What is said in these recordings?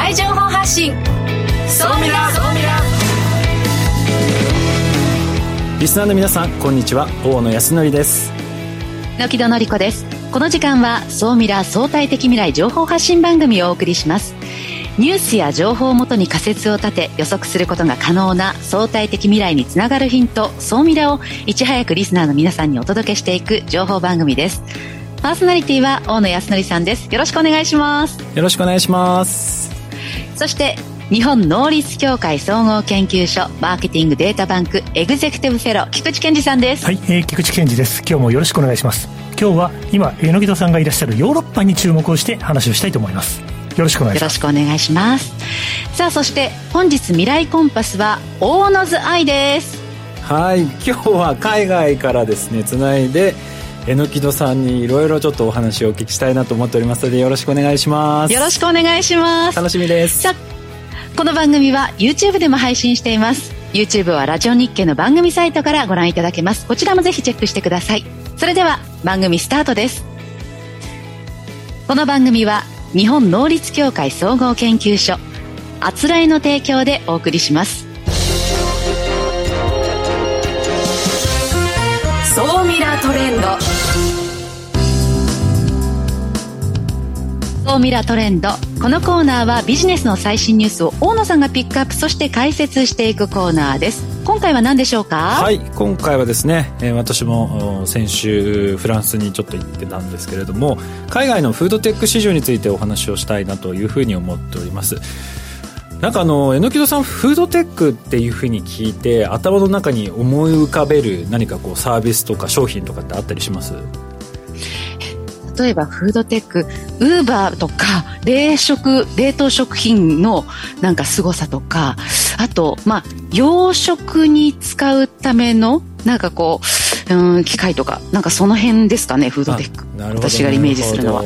来情報発信。そうみらそうみらリスナーの皆さんこんにちは。大野康則です。野木戸のり子です。この時間は総ミラ相対的未来情報発信番組をお送りします。ニュースや情報をもとに仮説を立て予測することが可能な相対的未来につながるヒント総ミラをいち早くリスナーの皆さんにお届けしていく情報番組です。パーソナリティは大野康則さんです。よろしくお願いします。よろしくお願いしますそして日本能率協会総合研究所マーケティングデータバンクエグゼクティブフェロー菊池健二さんです。はい、えー、菊池健二です。今日もよろしくお願いします。今日は今榎戸さんがいらっしゃるヨーロッパに注目をして話をしたいと思います。よろしくお願いします。よろしくお願いします。さあそして本日未来コンパスは大野津愛です。はい今日は海外からですねつないで榎木戸さんにいろいろちょっとお話をお聞きしたいなと思っておりますのでよろしくお願いします。よろしくお願いします。楽しみです。さあこの番組は YouTube でも配信しています。YouTube はラジオ日経の番組サイトからご覧いただけます。こちらもぜひチェックしてください。それでは番組スタートです。この番組は日本能率協会総合研究所あつらえの提供でお送りします。総ミラトレンドミラトレンド。このコーナーはビジネスの最新ニュースを大野さんがピックアップそして解説していくコーナーです。今回は何でしょうか？はい今回はですね、えー、私も先週フランスにちょっと行ってたんですけれども海外のフードテック市場についてお話をしたいなというふうに思っております。なんかあの榎戸さんフードテックっていうふうに聞いて頭の中に思い浮かべる何かこうサービスとか商品とかってあったりします？例えばフードテックウーバーとか冷食冷凍食品のなんか凄さとかあとまあ養殖に使うためのなんかこううん機械とかなんかその辺ですかねフードテック私がイメージするのは。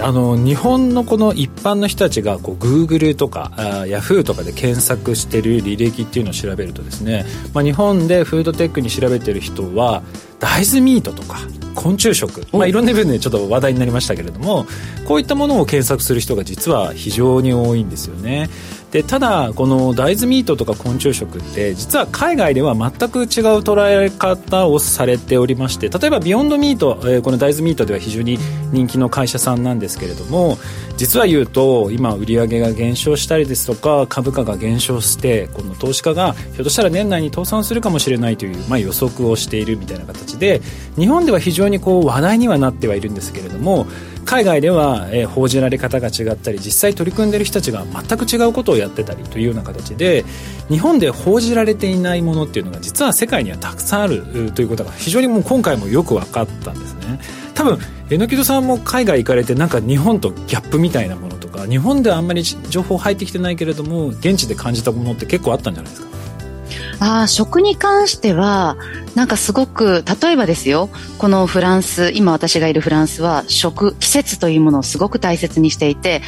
あの日本のこの一般の人たちがこう Google とかあ Yahoo とかで検索してる履歴っていうのを調べるとですね、まあ、日本でフードテックに調べてる人は大豆ミートとか昆虫食、まあ、いろんな部分でちょっと話題になりましたけれどもこういったものを検索する人が実は非常に多いんですよねでただこの大豆ミートとか昆虫食って実は海外では全く違う捉え方をされておりまして例えばビヨンドミート、えー、この大豆ミートでは非常に人気の会社さんなんですけれども実は言うと今売り上げが減少したりですとか株価が減少してこの投資家がひょっとしたら年内に倒産するかもしれないという、まあ、予測をしているみたいな形で日本では非常にこう話題にはなってはいるんですけれども海外では、えー、報じられ方が違ったり実際取り組んでいる人たちが全く違うことをやってたりというような形で日本で報じられていないものっていうのが実は世界にはたくさんあるということが非常にもう今回もよく分かったんですね。多分榎戸さんも海外行かれてなんか日本とギャップみたいなものとか日本ではあんまり情報入ってきてないけれども現地で感じたものって結構あったんじゃないですか？あ食に関してはなんかすごく例えばですよこのフランス今私がいるフランスは食季節というものをすごく大切にしていて、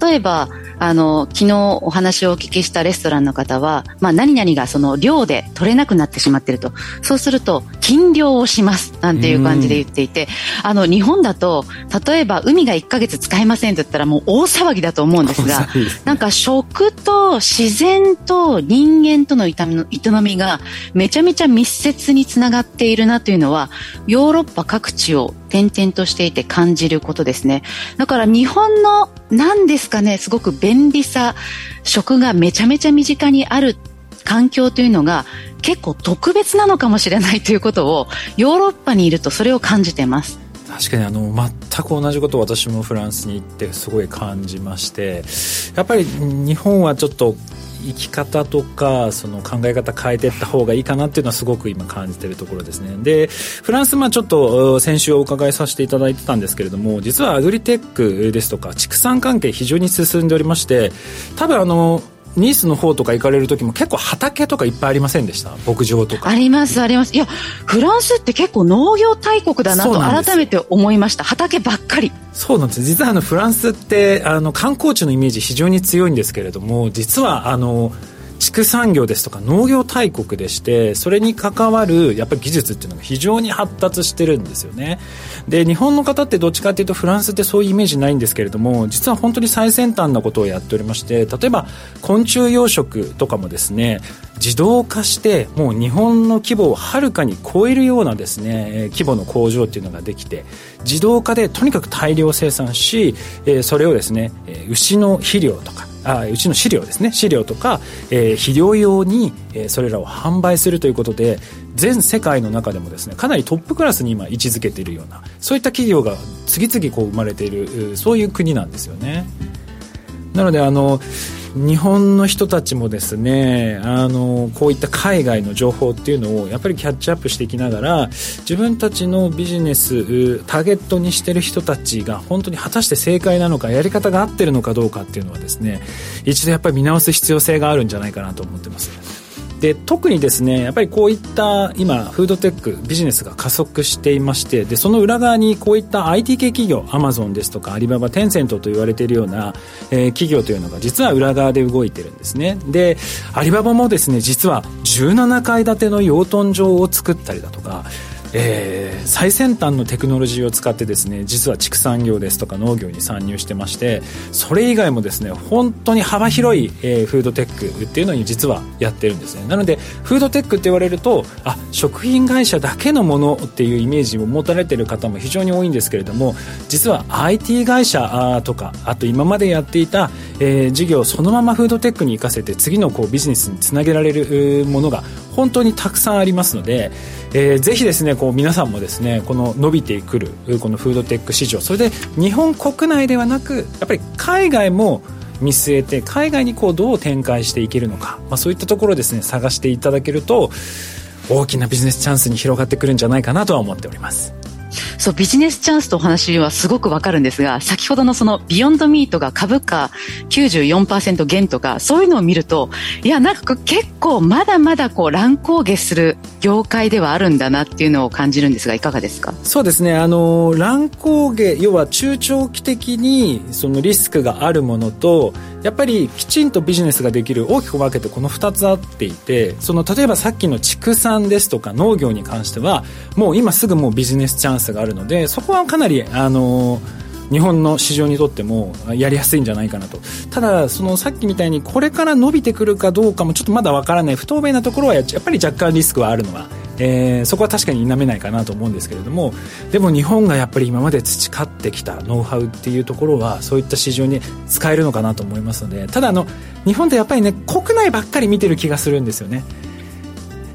例えばあの昨日お話をお聞きしたレストランの方は、まあ、何々がその量で取れなくなってしまっていると。そうすると禁漁をしますなんていう感じで言っていて、あの日本だと例えば海が1ヶ月使えませんと言ったらもう大騒ぎだと思うんですがなんか食と自然と人間との営みがめちゃめちゃ密接につながっているなというのはヨーロッパ各地を転々としていて感じることですね。だから日本の何ですかねすごく便利さ食がめちゃめちゃ身近にある環境というのが結構特別なのかもしれないということをヨーロッパにいるとそれを感じてます。確かにあの全く同じことを私もフランスに行ってすごい感じましてやっぱり日本はちょっと生き方とかその考え方変えていった方がいいかなっていうのはすごく今感じているところですね。でフランスまあちょっと先週お伺いさせていただいてたんですけれども実はアグリテックですとか畜産関係非常に進んでおりまして多分あのニースの方とか行かれる時も結構畑とかいっぱいありませんでした？牧場とか。ありますあります。いやフランスって結構農業大国だなと改めて思いました。畑ばっかり。そうなんです。実はあのフランスってあの観光地のイメージ非常に強いんですけれども実はあの畜産業ですとか農業大国でしてそれに関わるやっぱり技術っていうのが非常に発達してるんですよね。で日本の方ってどっちかっていうとフランスってそういうイメージないんですけれども実は本当に最先端なことをやっておりまして例えば昆虫養殖とかもですね自動化してもう日本の規模をはるかに超えるようなですね規模の工場っていうのができて自動化でとにかく大量生産しそれをですね牛の肥料とあうちの飼料ですね飼料とか、えー、肥料用に、えー、それらを販売するということで全世界の中でもですねかなりトップクラスに今位置づけているようなそういった企業が次々こう生まれているそういう国なんですよね。なのであの日本の人たちもですねあのこういった海外の情報っていうのをやっぱりキャッチアップしていきながら自分たちのビジネスターゲットにしてる人たちが本当に果たして正解なのかやり方が合ってるのかどうかっていうのはですね一度やっぱり見直す必要性があるんじゃないかなと思ってます。で特にですねやっぱりこういった今フードテックビジネスが加速していましてでその裏側にこういった IT 系企業アマゾンですとかアリババテンセントと言われているような、えー、企業というのが実は裏側で動いてるんですね。でアリババもですね実は17階建ての養豚場を作ったりだとかえー、最先端のテクノロジーを使ってですね実は畜産業ですとか農業に参入してましてそれ以外もですね本当に幅広い、えー、フードテックっていうのに実はやってるんですね。なのでフードテックって言われるとあ食品会社だけのものっていうイメージを持たれてる方も非常に多いんですけれども実は IT 会社とかあと今までやっていた、えー、事業そのままフードテックに生かせて次のこうビジネスにつなげられるものが本当にたくさんありますので、えー、ぜひですねこう皆さんもですねこの伸びてくるこのフードテック市場それで日本国内ではなくやっぱり海外も見据えて海外にこうどう展開していけるのか、まあ、そういったところをですね探していただけると大きなビジネスチャンスに広がってくるんじゃないかなとは思っております。そう、ビジネスチャンスとお話はすごくわかるんですが、先ほどのそのビヨンドミートが株価94%減とか、そういうのを見ると、いや、なんか結構まだまだこう乱高下する業界ではあるんだなっていうのを感じるんですが、いかがですか？そうですね、あの、乱高下、要は中長期的にそのリスクがあるものと、やっぱりきちんとビジネスができる大きく分けてこの2つあっていてその例えばさっきの畜産ですとか農業に関してはもう今すぐもうビジネスチャンスがあるのでそこはかなりあの日本の市場にとってもやりやすいんじゃないかなと。ただそのさっきみたいにこれから伸びてくるかどうかもちょっとまだ分からない不透明なところはやっぱり若干リスクはあるのはえー、そこは確かに否めないかなと思うんですけれどもでも日本がやっぱり今まで培ってきたノウハウっていうところはそういった市場に使えるのかなと思いますのでただあの日本ってやっぱりね国内ばっかり見てる気がするんですよね。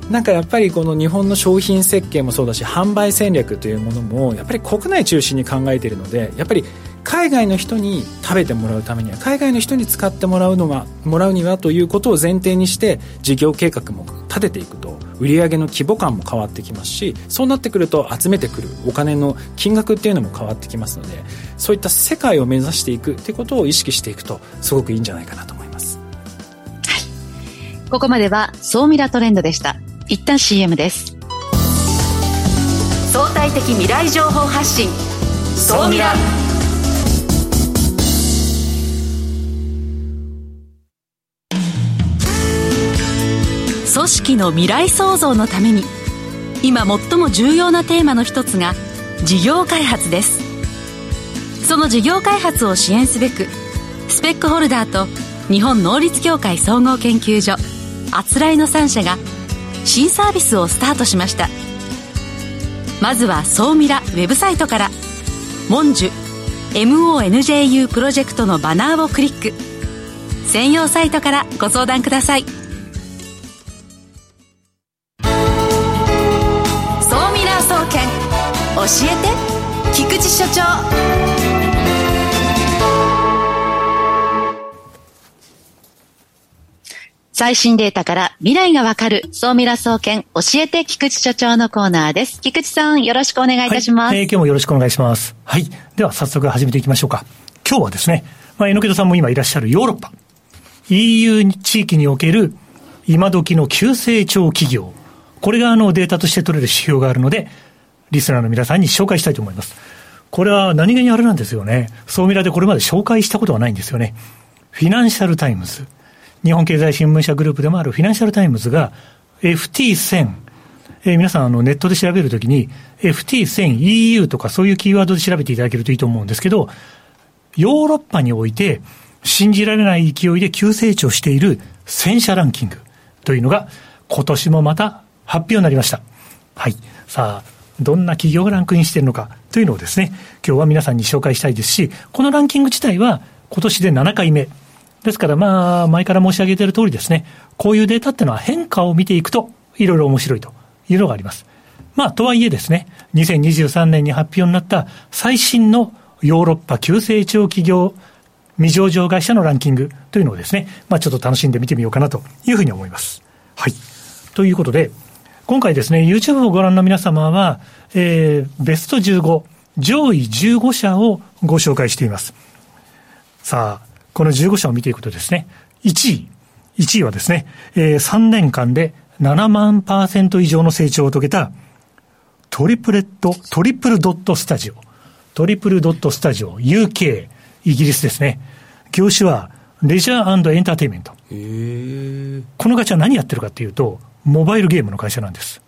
なんかやっぱりこの日本の商品設計もそうだし販売戦略というものもやっぱり国内中心に考えているのでやっぱり海外の人に食べてもらうためには海外の人に使ってもらうのはもらうにはということを前提にして事業計画も立てていくと売上の規模感も変わってきますしそうなってくると集めてくるお金の金額っていうのも変わってきますのでそういった世界を目指していくっていうことを意識していくとすごくいいんじゃないかなと思います。はい、ここまでは総ミラトレンドでした。一旦 CM です。相対的未来情報発信総ミラ組織の未来創造のために今最も重要なテーマの一つが事業開発です。その事業開発を支援すべくスペックホルダーと日本能率協会総合研究所あつらいの3社が新サービスをスタートしました。まずは総ミラウェブサイトから「モンジュ MONJU プロジェクト」のバナーをクリック。専用サイトからご相談ください。最新データから未来がわかる、総ミラ総研教えて菊池所長のコーナーです。菊池さん、よろしくお願いいたします。はい、えー、今日もよろしくお願いします。はい。では、早速始めていきましょうか。今日はですね、まあ、榎戸さんも今いらっしゃるヨーロッパ、EU 地域における今時の急成長企業、これがあのデータとして取れる指標があるので、リスナーの皆さんに紹介したいと思います。これは何気にあれなんですよね。総ミラでこれまで紹介したことはないんですよね。フィナンシャルタイムズ、日本経済新聞社グループでもあるフィナンシャルタイムズが FT1000、えー、皆さんあのネットで調べるときに FT1000 EU とかそういうキーワードで調べていただけるといいと思うんですけど、ヨーロッパにおいて信じられない勢いで急成長している1000社ランキングというのが今年もまた発表になりました。はい。さあ、どんな企業がランクインしているのかというのをですね、今日は皆さんに紹介したいですし、このランキング自体は今年で7回目。ですからまあ、前から申し上げている通りですね、こういうデータっていうのは変化を見ていくと、いろいろ面白いというのがあります。まあ、とはいえですね、2023年に発表になった最新のヨーロッパ急成長企業未上場会社のランキングというのをですね、まあ、ちょっと楽しんで見てみようかなというふうに思います。はい。ということで、今回ですね、YouTube をご覧の皆様は、えー、ベスト15、上位15社をご紹介しています。さあ、この15社を見ていくとですね、1位、1位はですね、えー、3年間で7万パーセント以上の成長を遂げた、トリプレット、トリプルドットスタジオ、トリプルドットスタジオ、UK、イギリスですね。業種は、レジャーエンターテイメント。この会社は何やってるかっていうと、モバイルゲームの会社なんです。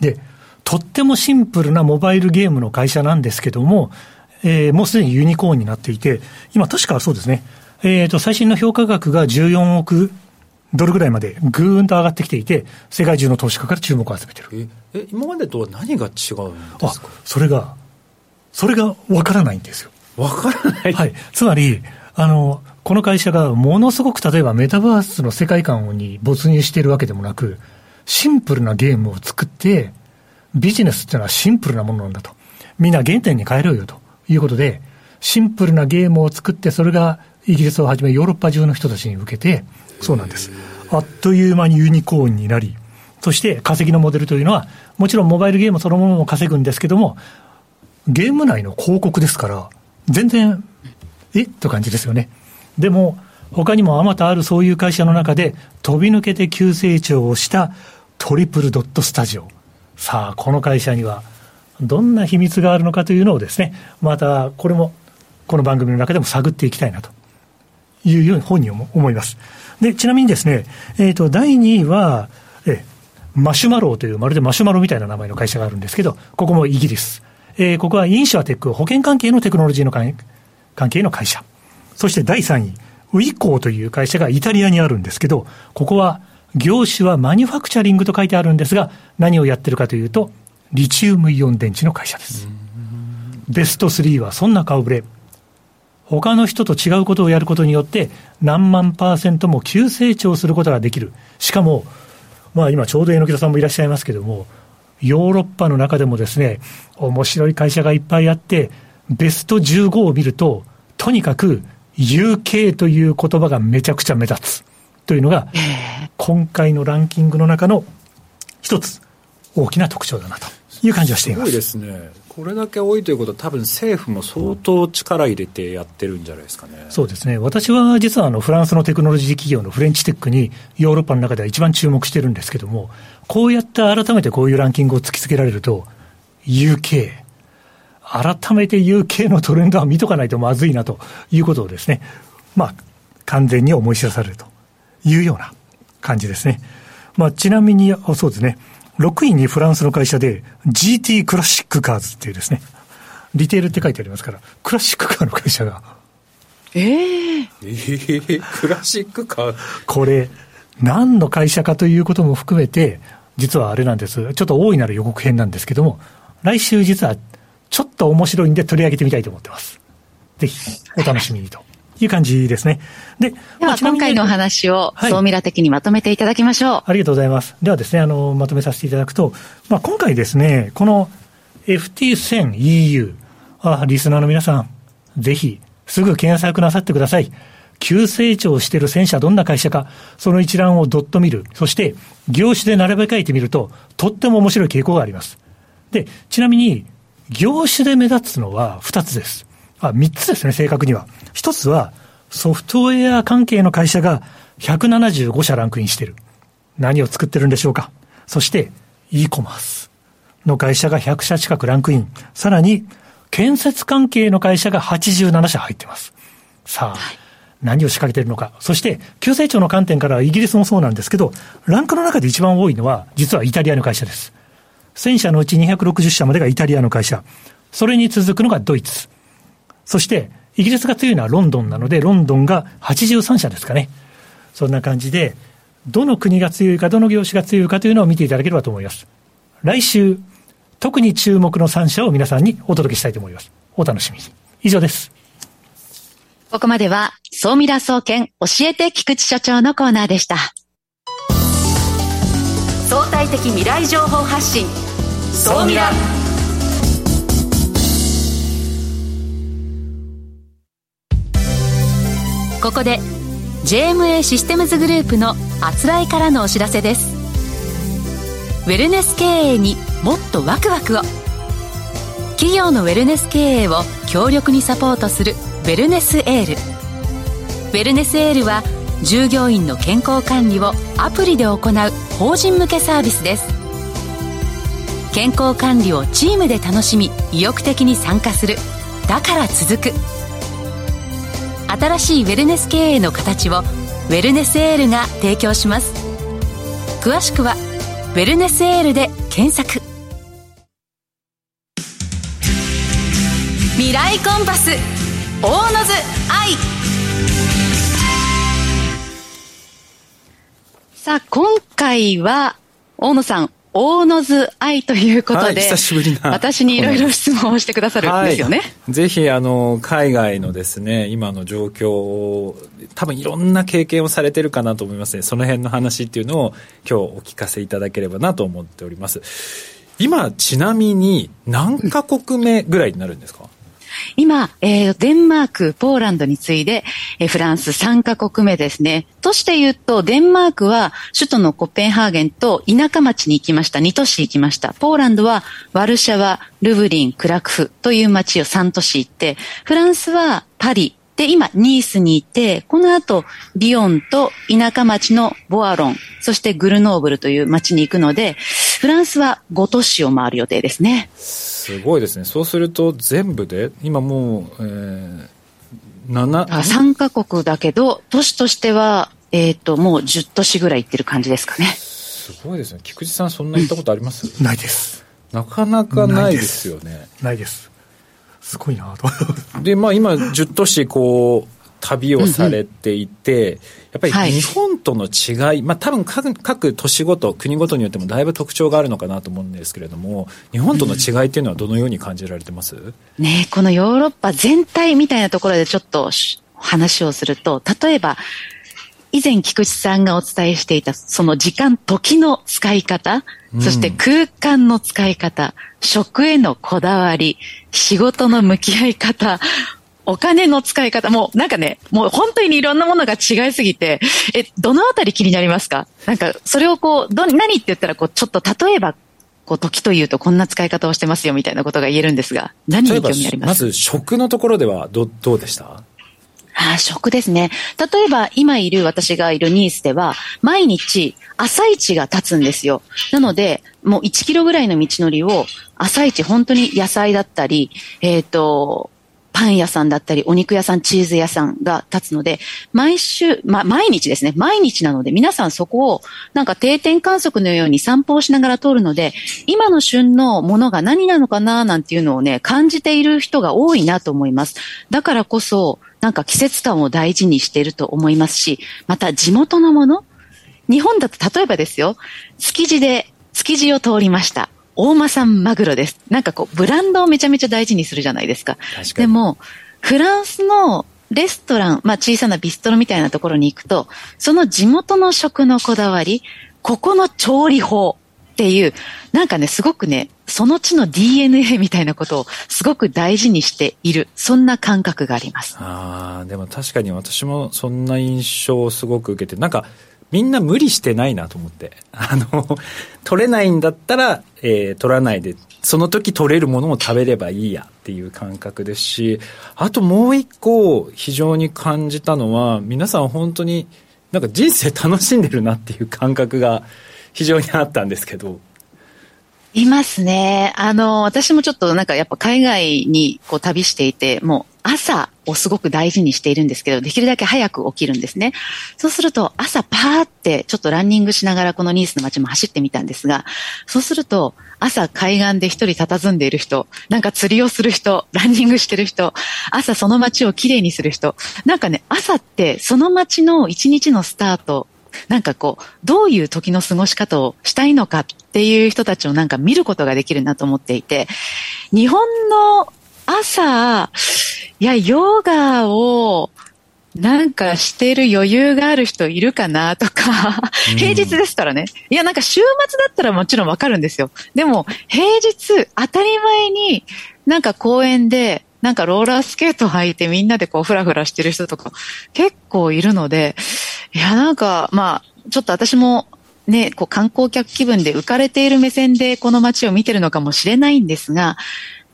で、とってもシンプルなモバイルゲームの会社なんですけども、えー、もうすでにユニコーンになっていて、今確かそうですね、えっ、ー、と、最新の評価額が14億ドルぐらいまでぐーんと上がってきていて、世界中の投資家から注目を集めてる。え、今までとは何が違うんですか？それが、それがわからないんですよ。わからない？はい。つまり、あの、この会社がものすごく例えばメタバースの世界観に没入しているわけでもなく、シンプルなゲームを作って、ビジネスっていうのはシンプルなものなんだと。みんな原点に帰ろうよということで、シンプルなゲームを作って、それがイギリスをはじめヨーロッパ中の人たちに向けて、そうなんです。あっという間にユニコーンになり、そして稼ぎのモデルというのは、もちろんモバイルゲームそのものも稼ぐんですけども、ゲーム内の広告ですから、全然、え？と感じですよね。でも、他にもあまたあるそういう会社の中で、飛び抜けて急成長をしたトリプルドットスタジオ。さあ、この会社には、どんな秘密があるのかというのをですね、また、これも、この番組の中でも探っていきたいなというように本に思います。で、ちなみにですね、えっ、ー、と、第2位は、え、マシュマローというまるでマシュマロみたいな名前の会社があるんですけど、ここもイギリス。えー、ここはインシュアテック、保険関係のテクノロジーの関係の会社。そして第3位、ウイコーという会社がイタリアにあるんですけど、ここは業種はマニュファクチャリングと書いてあるんですが、何をやってるかというと、リチウムイオン電池の会社です。ベスト3はそんな顔ぶれ。他の人と違うことをやることによって、何万パーセントも急成長することができる。しかも、まあ今ちょうど榎田さんもいらっしゃいますけども、ヨーロッパの中でもですね、面白い会社がいっぱいあって、ベスト15を見ると、とにかく UK という言葉がめちゃくちゃ目立つというのが、今回のランキングの中の一つ大きな特徴だなという感じはしています。すごいですね。これだけ多いということは、多分政府も相当力入れてやってるんじゃないですかね。そうですね。私は実はあのフランスのテクノロジー企業のフレンチテックにヨーロッパの中では一番注目してるんですけども、こうやって改めてこういうランキングを突きつけられると、UK、改めて UK のトレンドは見とかないとまずいなということをですね、まあ、完全に思い知らされるというような感じですね。まあ、ちなみに、そうですね、6位にフランスの会社で GT クラシックカーズっていうですね、リテールって書いてありますから、クラシックカーの会社が。えー、えー、クラシックカーこれ、何の会社かということも含めて、実はあれなんです。ちょっと大いなる予告編なんですけども、来週実はちょっと面白いんで取り上げてみたいと思ってます。ぜひ、お楽しみにと。いう感じですね。で、では、今回のお話を、総ミラ的にまとめていただきましょう、はい。ありがとうございます。ではですね、あの、まとめさせていただくと、まあ、今回ですね、この FT1000EU、あ、リスナーの皆さん、ぜひ、すぐ検索なさってください。急成長している戦車どんな会社か、その一覧をどっと見る。そして、業種で並べ替えてみると、とっても面白い傾向があります。で、ちなみに、業種で目立つのは2つです。あ、3つですね、正確には。1つは、ソフトウェア関係の会社が175社ランクインしている。何を作ってるんでしょうか。そして、e コマースの会社が100社近くランクイン。さらに、建設関係の会社が87社入ってます。さあ、何を仕掛けているのか。そして、急成長の観点からはイギリスもそうなんですけど、ランクの中で一番多いのは、実はイタリアの会社です。1000社のうち260社までがイタリアの会社。それに続くのがドイツ。そして、イギリスが強いのはロンドンなので、ロンドンが83社ですかね。そんな感じで、どの国が強いか、どの業種が強いかというのを見ていただければと思います。来週、特に注目の3社を皆さんにお届けしたいと思います。お楽しみに。以上です。ここまでは、総ミラ総研教えて菊池所長のコーナーでした。相対的未来情報発信、総ミラ。ここで JMA システムズグループのあつらいからのお知らせです。ウェルネス経営にもっとワクワクを。企業のウェルネス経営を強力にサポートするウェルネスエール。ウェルネスエールは従業員の健康管理をアプリで行う法人向けサービスです。健康管理をチームで楽しみ意欲的に参加する。だから続く。新しいウェルネス経営の形をウェルネスエールが提供します。詳しくは「ウェルネスエール」で検索。未来コンパス大野津愛。さあ今回は大野さん大野津愛ということで、はい、久しぶりな私にいろいろ質問をしてくださるんですよね。はい、ぜひ、あの、海外のですね、今の状況を、多分いろんな経験をされてるかなと思いますね。その辺の話っていうのを今日お聞かせいただければなと思っております。今、ちなみに何カ国目ぐらいになるんですか？今、えー、デンマーク、ポーランドに次いで、えー、フランス3カ国目ですね。として言うと、デンマークは首都のコペンハーゲンと田舎町に行きました。2都市行きました。ポーランドはワルシャワ、ルブリン、クラクフという町を3都市行って、フランスはパリ、で、今、ニースにいて、この後、リヨンと田舎町のボアロン、そしてグルノーブルという町に行くので、フランスは5都市を回る予定ですね。すごいですね。そうすると全部で、今もう、えー、7、3カ国だけど、都市としては、えっ、ー、と、もう10都市ぐらい行ってる感じですかね。すごいですね。菊池さん、そんな行ったことあります、うん、ないです。なかなかないですよね。ないです。すごいなと。で、まあ今、10都市、こう、旅をされていて、やっぱり日本との違い、はい、まあ多分各各都市ごと、国ごとによってもだいぶ特徴があるのかなと思うんですけれども、日本との違いっていうのはどのように感じられてます、うん、ねこのヨーロッパ全体みたいなところでちょっと話をすると、例えば、以前菊池さんがお伝えしていたその時間、時の使い方、そして空間の使い方、食へのこだわり、仕事の向き合い方、お金の使い方、もうなんかね、もう本当にいろんなものが違いすぎて、え、どのあたり気になりますか？なんか、それをこう、ど、何って言ったら、こう、ちょっと例えば、こう、時というとこんな使い方をしてますよみたいなことが言えるんですが、何に興味あります？まず、食のところでは、ど、どうでした？あ食ですね。例えば、今いる私がいるニースでは、毎日、朝市が立つんですよ。なので、もう1キロぐらいの道のりを、朝市、本当に野菜だったり、えっ、ー、と、パン屋さんだったり、お肉屋さん、チーズ屋さんが立つので、毎週、ま、毎日ですね、毎日なので、皆さんそこを、なんか定点観測のように散歩をしながら通るので、今の旬のものが何なのかな、なんていうのをね、感じている人が多いなと思います。だからこそ、なんか季節感を大事にしていると思いますし、また地元のもの？日本だと例えばですよ、築地で築地を通りました。大間産マグロです。なんかこう、ブランドをめちゃめちゃ大事にするじゃないですか。でも、フランスのレストラン、まあ小さなビストロみたいなところに行くと、その地元の食のこだわり、ここの調理法っていう、なんかね、すごくね、その地の DNA みたいなことをすごく大事にしている、そんな感覚があります。ああ、でも確かに私もそんな印象をすごく受けて、なんか、みんな無理してないなと思って。あの、取れないんだったら、えー、取らないで、その時取れるものを食べればいいやっていう感覚ですし、あともう一個非常に感じたのは、皆さん本当になんか人生楽しんでるなっていう感覚が非常にあったんですけど。いますね。あの、私もちょっとなんかやっぱ海外にこう旅していて、もう朝をすごく大事にしているんですけど、できるだけ早く起きるんですね。そうすると、朝パーってちょっとランニングしながらこのニースの街も走ってみたんですが、そうすると、朝海岸で一人佇んでいる人、なんか釣りをする人、ランニングしてる人、朝その街をきれいにする人、なんかね、朝ってその街の一日のスタート、なんかこう、どういう時の過ごし方をしたいのかっていう人たちをなんか見ることができるなと思っていて、日本の朝、いや、ヨガを、なんかしてる余裕がある人いるかなとか、平日でしたらね。いや、なんか週末だったらもちろんわかるんですよ。でも、平日、当たり前になんか公園で、なんかローラースケート履いてみんなでこうフラフラしてる人とか結構いるので、いや、なんか、まあ、ちょっと私もね、こう観光客気分で浮かれている目線でこの街を見てるのかもしれないんですが、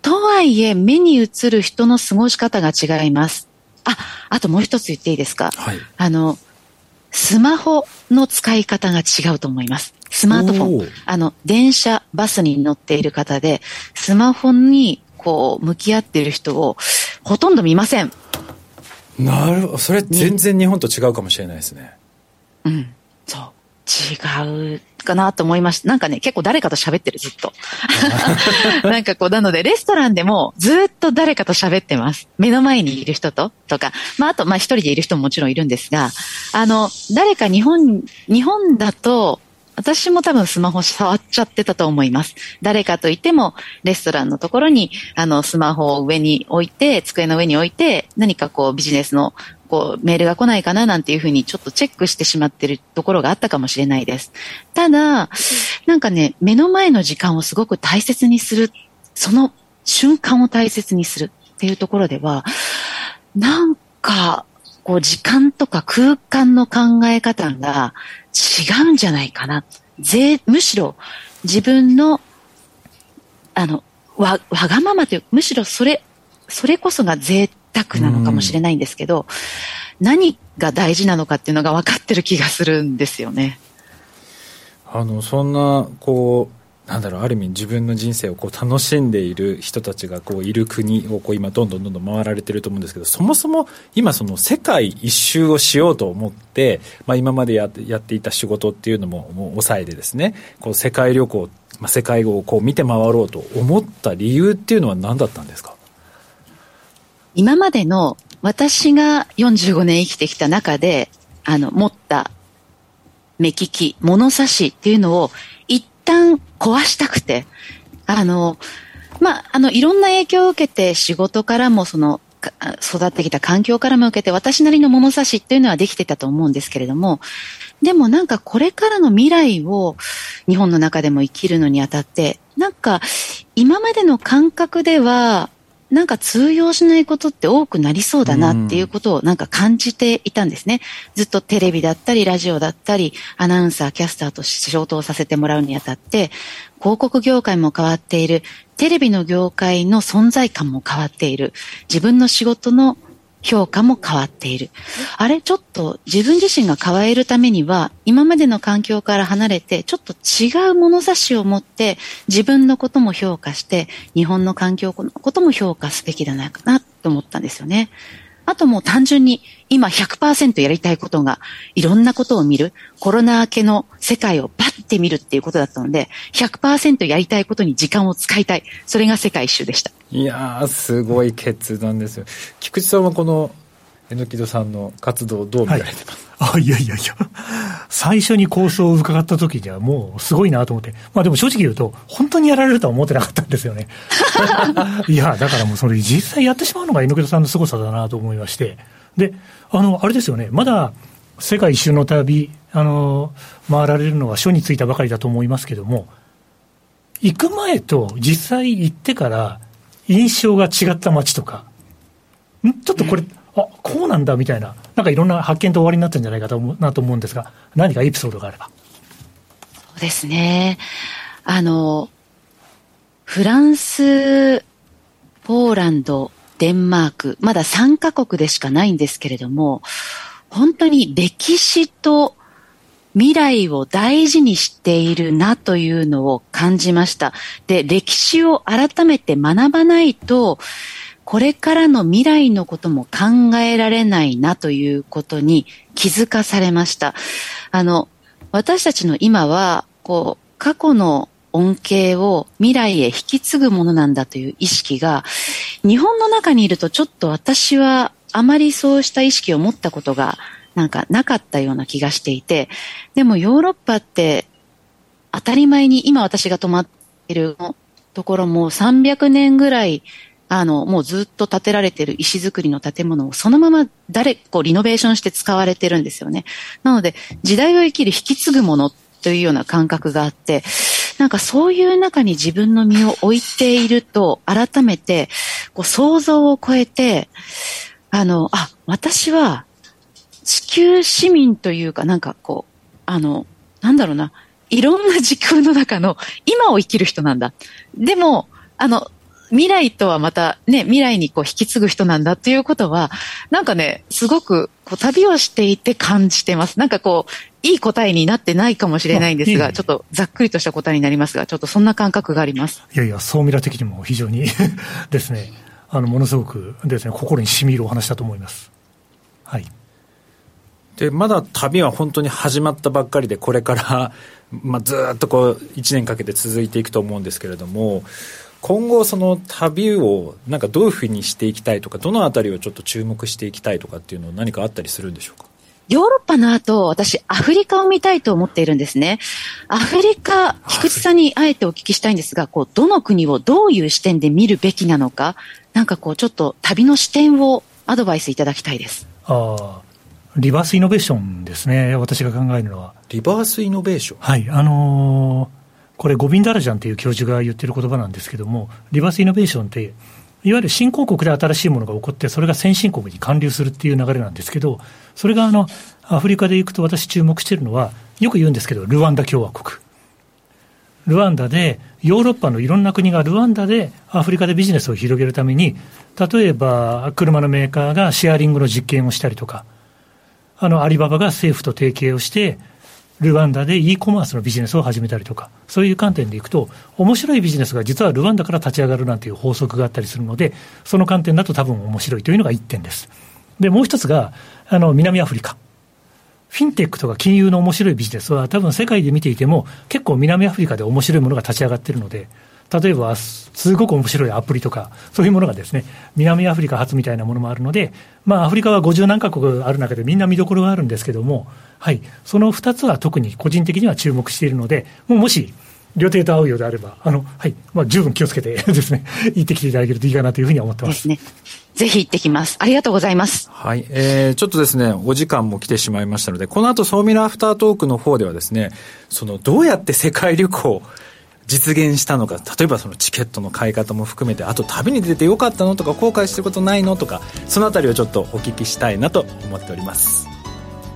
とはいえ、目に映る人の過ごし方が違います。あ、あともう一つ言っていいですか？はい。あの、スマホの使い方が違うと思います。スマートフォン。あの、電車、バスに乗っている方で、スマホにこう、向き合っている人を、ほとんど見ません。なるほど。それ全然日本と違うかもしれないですね。うん。違うかなと思いました。なんかね、結構誰かと喋ってる、ずっと。なんかこう、なので、レストランでもずっと誰かと喋ってます。目の前にいる人と、とか。まあ、あと、まあ、一人でいる人ももちろんいるんですが、あの、誰か日本、日本だと、私も多分スマホ触っちゃってたと思います。誰かといっても、レストランのところに、あの、スマホを上に置いて、机の上に置いて、何かこう、ビジネスの、こう、メールが来ないかななんていうふうにちょっとチェックしてしまってるところがあったかもしれないです。ただ、なんかね、目の前の時間をすごく大切にする、その瞬間を大切にするっていうところでは、なんか、こう時間とか空間の考え方が違うんじゃないかな。ぜ、むしろ自分の、あの、わ、わがままという、むしろそれ、それこそが贅沢なのかもしれないんですけど、何が大事なのかっていうのが分かってる気がするんですよね。あの、そんな、こう、なんだろうある意味自分の人生をこう楽しんでいる人たちがこういる国をこう今どんどんどんどん回られてると思うんですけどそもそも今その世界一周をしようと思って、まあ、今までやってやっていた仕事っていうのももう抑えてですねこう世界旅行、まあ、世界をこう見て回ろうと思った理由っていうのは何だったんですか？今までの私が45年生きてきた中であの持った目利き物差しっていうのを一旦壊したくて、あの、まあ、あの、いろんな影響を受けて仕事からもその、育ってきた環境からも受けて私なりの物差しっていうのはできてたと思うんですけれども、でもなんかこれからの未来を日本の中でも生きるのにあたって、なんか今までの感覚ではなんか通用しないことって多くなりそうだなっていうことをなんか感じていたんですね。ずっとテレビだったり、ラジオだったり、アナウンサー、キャスターと仕事をさせてもらうにあたって、広告業界も変わっている、テレビの業界の存在感も変わっている、自分の仕事の評価も変わっている。あれちょっと自分自身が変えるためには、今までの環境から離れて、ちょっと違う物差しを持って、自分のことも評価して、日本の環境のことも評価すべきだな、と思ったんですよね。あともう単純に今100%やりたいことがいろんなことを見る、コロナ明けの世界をバッて見るっていうことだったので、100%やりたいことに時間を使いたい。それが世界一周でした。いやー、すごい決断ですよ。菊池さんはこの、えのきどさんの活動をどう見られてます、はい、あ、いやいやいや。最初に構想を伺った時にはもうすごいなと思って。まあでも正直言うと、本当にやられるとは思ってなかったんですよね。いや、だからもうそれ実際やってしまうのが猪木さんの凄さだなと思いまして。で、あの、あれですよね。まだ世界一周の旅、あの、回られるのは初についたばかりだと思いますけども、行く前と実際行ってから印象が違った街とか、ん？ちょっとこれ、あこうなんだみたいな、なんかいろんな発見と終わりになったんじゃないかと思なと思うんですが、何かエピソードがあれば。そうですね。あの、フランス、ポーランド、デンマーク、まだ3カ国でしかないんですけれども、本当に歴史と未来を大事にしているなというのを感じました。で、歴史を改めて学ばないと、これからの未来のことも考えられないなということに気づかされました。あの、私たちの今は、こう、過去の恩恵を未来へ引き継ぐものなんだという意識が、日本の中にいるとちょっと私はあまりそうした意識を持ったことがなんかなかったような気がしていて、でもヨーロッパって当たり前に今私が泊まっているところも300年ぐらいあの、もうずっと建てられてる石造りの建物をそのまま誰、こう、リノベーションして使われてるんですよね。なので、時代を生きる引き継ぐものというような感覚があって、なんかそういう中に自分の身を置いていると、改めて、こう、想像を超えて、あの、あ、私は、地球市民というか、なんかこう、あの、なんだろうな、いろんな時空の中の今を生きる人なんだ。でも、あの、未来とはまたね、未来にこう引き継ぐ人なんだっていうことは、なんかね、すごくこう旅をしていて感じてます。なんかこう、いい答えになってないかもしれないんですが、いいちょっとざっくりとした答えになりますが、ちょっとそんな感覚があります。いやいや、総ミラ的にも非常に ですね、あの、ものすごくですね、心にしみるお話だと思います。はい。で、まだ旅は本当に始まったばっかりで、これから、まあ、ずっとこう、1年かけて続いていくと思うんですけれども、今後その旅をなんかどういうふうにしていきたいとかどのあたりをちょっと注目していきたいとかっていうのは何かあったりするんでしょうか？ヨーロッパの後、私、アフリカを見たいと思っているんですね。アフリカ、菊池さんにあえてお聞きしたいんですが、こう、どの国をどういう視点で見るべきなのか、なんかこう、ちょっと旅の視点をアドバイスいただきたいです。ああ、リバースイノベーションですね、私が考えるのは。リバースイノベーション？はい、あのーこれ、ゴビンダラジャンという教授が言ってる言葉なんですけども、リバースイノベーションって、いわゆる新興国で新しいものが起こって、それが先進国に還流するっていう流れなんですけど、それがあのアフリカで行くと私注目しているのは、よく言うんですけど、ルワンダ共和国。ルワンダで、ヨーロッパのいろんな国がルワンダでアフリカでビジネスを広げるために、例えば車のメーカーがシェアリングの実験をしたりとか、あのアリババが政府と提携をして、ルワンダで e コマースのビジネスを始めたりとか、そういう観点でいくと、面白いビジネスが実はルワンダから立ち上がるなんていう法則があったりするので、その観点だと多分面白いというのが1点です。で、もう一つが、あの、南アフリカ。フィンテックとか金融の面白いビジネスは多分世界で見ていても結構南アフリカで面白いものが立ち上がっているので、例えば、すごく面白いアプリとか、そういうものがですね、南アフリカ発みたいなものもあるので、まあ、アフリカは50何カ国ある中でみんな見どころがあるんですけども、はい、その2つは特に個人的には注目しているので、もうもし、予定と合うようであれば、あの、はい、まあ、十分気をつけて ですね、行ってきていただけるといいかなというふうに思ってます。ですね。ぜひ行ってきます。ありがとうございます。はい。えー、ちょっとですね、お時間も来てしまいましたので、この後、ソーミラアフタートークの方ではですね、その、どうやって世界旅行、実現したのか例えばそのチケットの買い方も含めてあと旅に出てよかったのとか後悔してることないのとかそのあたりをちょっとお聞きしたいなと思っておりますあ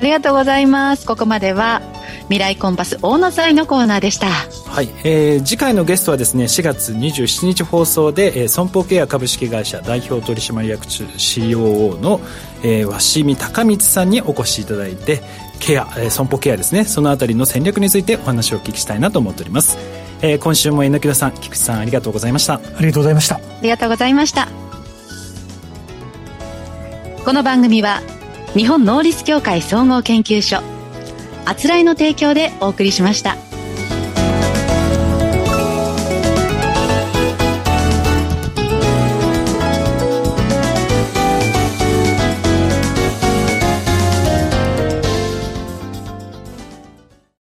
りがとうございます。ここまでは未来コンパス大野祭のコーナーでした。はい、えー、次回のゲストはですね4月27日放送で、えー、損保ケア株式会社代表取締役 COO の、えー、鷲見隆光さんにお越しいただいてケア、えー、損保ケアですね。そのあたりの戦略についてお話をお聞きしたいなと思っております。えー、今週も榎田さん菊池さんありがとうございました。ありがとうございました。ありがとうございました。この番組は日本能率協会総合研究所あつらいの提供でお送りしました。